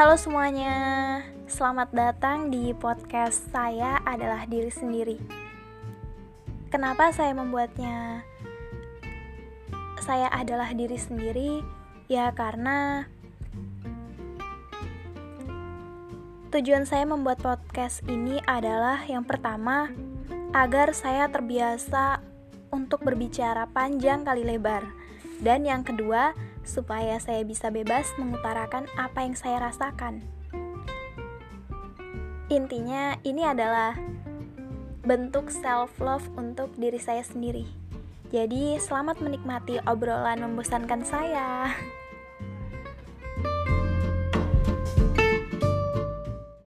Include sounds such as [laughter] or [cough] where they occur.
Halo semuanya, selamat datang di podcast saya adalah diri sendiri. Kenapa saya membuatnya? Saya adalah diri sendiri, ya karena tujuan saya membuat podcast ini adalah yang pertama agar saya terbiasa untuk berbicara panjang kali lebar, dan yang kedua supaya saya bisa bebas mengutarakan apa yang saya rasakan. Intinya, ini adalah bentuk self-love untuk diri saya sendiri. Jadi, selamat menikmati obrolan membosankan saya. [laughs]